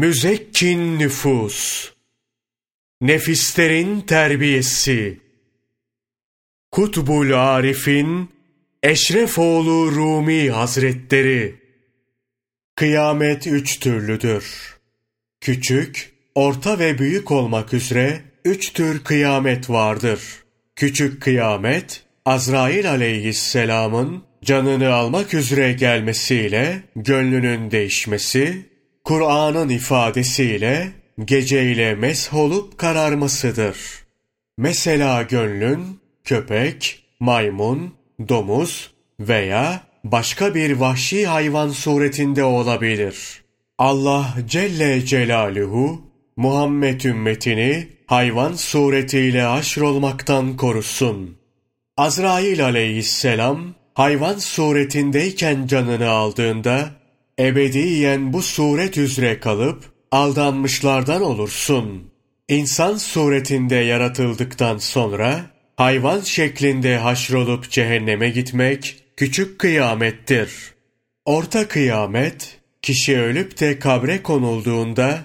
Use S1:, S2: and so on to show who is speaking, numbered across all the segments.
S1: Müzekkin nüfus, nefislerin terbiyesi, Kutbul Arif'in Eşrefoğlu Rumi Hazretleri, Kıyamet üç türlüdür. Küçük, orta ve büyük olmak üzere üç tür kıyamet vardır. Küçük kıyamet, Azrail aleyhisselamın canını almak üzere gelmesiyle gönlünün değişmesi, Kur'an'ın ifadesiyle geceyle mesh olup kararmasıdır. Mesela gönlün köpek, maymun, domuz veya başka bir vahşi hayvan suretinde olabilir. Allah Celle Celaluhu Muhammed ümmetini hayvan suretiyle haşrolmaktan korusun. Azrail aleyhisselam hayvan suretindeyken canını aldığında ebediyen bu suret üzere kalıp aldanmışlardan olursun. İnsan suretinde yaratıldıktan sonra hayvan şeklinde haşrolup cehenneme gitmek küçük kıyamettir. Orta kıyamet, kişi ölüp de kabre konulduğunda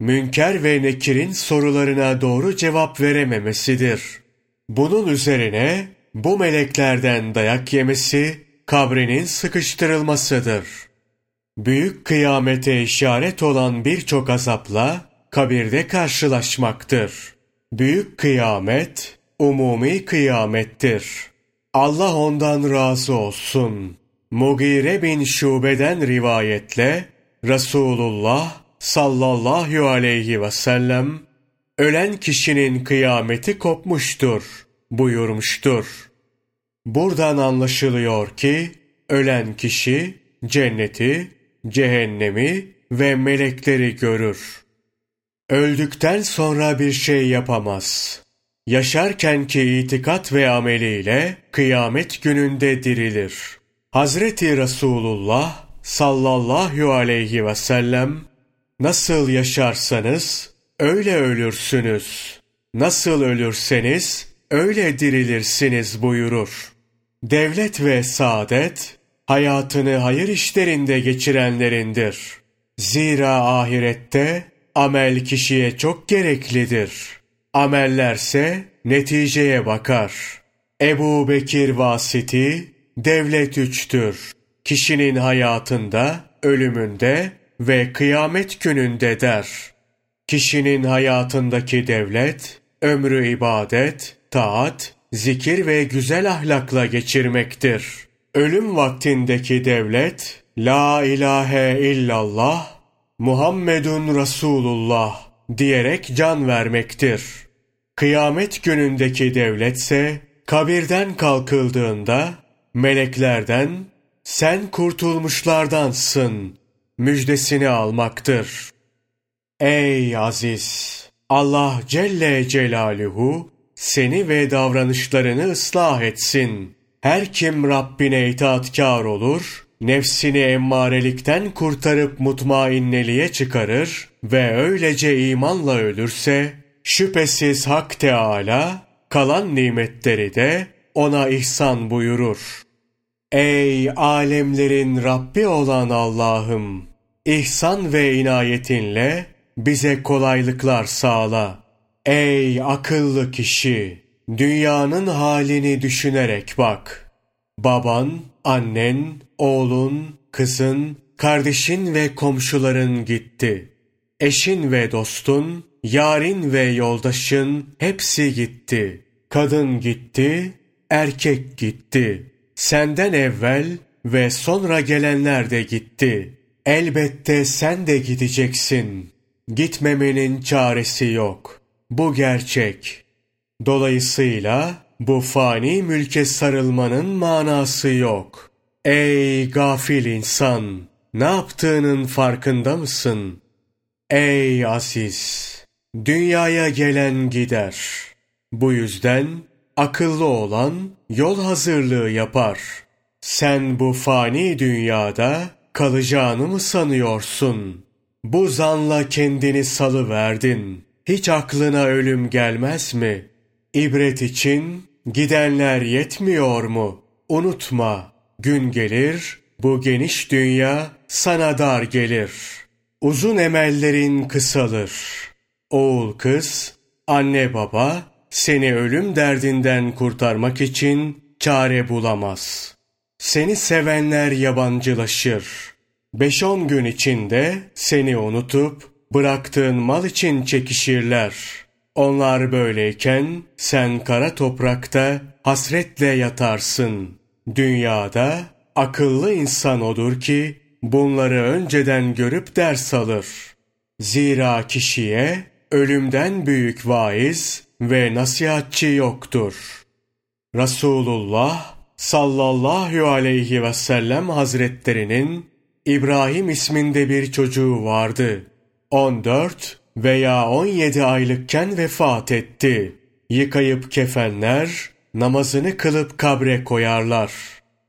S1: münker ve nekirin sorularına doğru cevap verememesidir. Bunun üzerine bu meleklerden dayak yemesi kabrinin sıkıştırılmasıdır. Büyük kıyamete işaret olan birçok azapla kabirde karşılaşmaktır. Büyük kıyamet umumi kıyamettir. Allah ondan razı olsun. Mugire bin Şube'den rivayetle Resulullah sallallahu aleyhi ve sellem ölen kişinin kıyameti kopmuştur buyurmuştur. Buradan anlaşılıyor ki ölen kişi cenneti, cehennemi ve melekleri görür. Öldükten sonra bir şey yapamaz. Yaşarkenki itikat ve ameliyle kıyamet gününde dirilir. Hazreti Resulullah sallallahu aleyhi ve sellem nasıl yaşarsanız öyle ölürsünüz. Nasıl ölürseniz öyle dirilirsiniz buyurur. Devlet ve saadet hayatını hayır işlerinde geçirenlerindir. Zira ahirette amel kişiye çok gereklidir.'' Amellerse neticeye bakar. Ebu Bekir Vasiti, devlet üçtür. Kişinin hayatında, ölümünde ve kıyamet gününde der. Kişinin hayatındaki devlet, ömrü ibadet, taat, zikir ve güzel ahlakla geçirmektir. Ölüm vaktindeki devlet, La ilahe illallah, Muhammedun Resulullah diyerek can vermektir. Kıyamet günündeki devletse kabirden kalkıldığında meleklerden sen kurtulmuşlardansın müjdesini almaktır. Ey aziz! Allah Celle Celaluhu seni ve davranışlarını ıslah etsin. Her kim Rabbine itaatkar olur, nefsini emmarelikten kurtarıp mutmainneliğe çıkarır ve öylece imanla ölürse, şüphesiz Hak Teâlâ, kalan nimetleri de ona ihsan buyurur. Ey alemlerin Rabbi olan Allah'ım! İhsan ve inayetinle bize kolaylıklar sağla. Ey akıllı kişi! Dünyanın halini düşünerek bak. Baban, annen, oğlun, kızın, kardeşin ve komşuların gitti. Eşin ve dostun, yarin ve yoldaşın hepsi gitti. Kadın gitti, erkek gitti. Senden evvel ve sonra gelenler de gitti. Elbette sen de gideceksin. Gitmemenin çaresi yok. Bu gerçek. Dolayısıyla bu fani mülke sarılmanın manası yok. Ey gafil insan! Ne yaptığının farkında mısın? Ey aziz! Dünyaya gelen gider. Bu yüzden akıllı olan yol hazırlığı yapar. Sen bu fani dünyada kalacağını mı sanıyorsun? Bu zanla kendini salı verdin. Hiç aklına ölüm gelmez mi? İbret için gidenler yetmiyor mu? Unutma, gün gelir, bu geniş dünya sana dar gelir. uzun emellerin kısalır. Oğul kız, anne baba seni ölüm derdinden kurtarmak için çare bulamaz. Seni sevenler yabancılaşır. Beş on gün içinde seni unutup bıraktığın mal için çekişirler. Onlar böyleyken sen kara toprakta hasretle yatarsın. Dünyada akıllı insan odur ki bunları önceden görüp ders alır. Zira kişiye ölümden büyük vaiz ve nasihatçi yoktur. Resulullah sallallahu aleyhi ve sellem hazretlerinin İbrahim isminde bir çocuğu vardı. 14 veya 17 aylıkken vefat etti. Yıkayıp kefenler, namazını kılıp kabre koyarlar.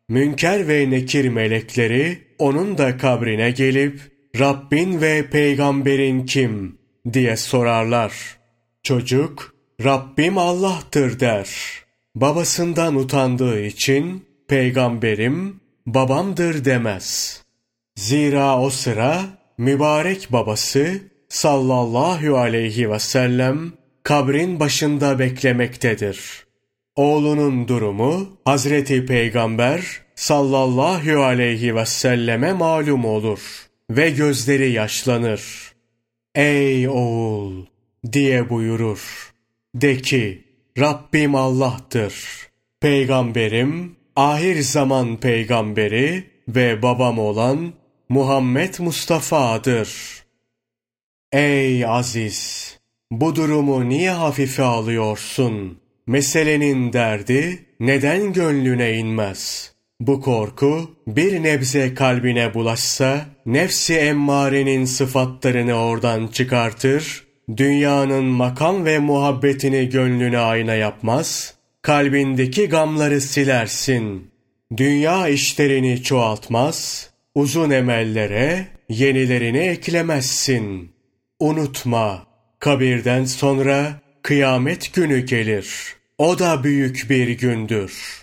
S1: Münker ve nekir melekleri onun da kabrine gelip Rabbin ve peygamberin kim diye sorarlar. Çocuk Rabbim Allah'tır der. Babasından utandığı için peygamberim babamdır demez. Zira o sıra mübarek babası sallallahu aleyhi ve sellem kabrin başında beklemektedir. Oğlunun durumu Hazreti Peygamber sallallahu aleyhi ve selleme malum olur ve gözleri yaşlanır. Ey oğul diye buyurur. De ki Rabbim Allah'tır. Peygamberim, ahir zaman peygamberi ve babam olan Muhammed Mustafa'dır. Ey aziz! Bu durumu niye hafife alıyorsun? Meselenin derdi neden gönlüne inmez? Bu korku bir nebze kalbine bulaşsa, nefsi emmarenin sıfatlarını oradan çıkartır, dünyanın makam ve muhabbetini gönlüne ayna yapmaz, kalbindeki gamları silersin. Dünya işlerini çoğaltmaz, uzun emellere yenilerini eklemezsin. Unutma, kabirden sonra kıyamet günü gelir. O da büyük bir gündür.''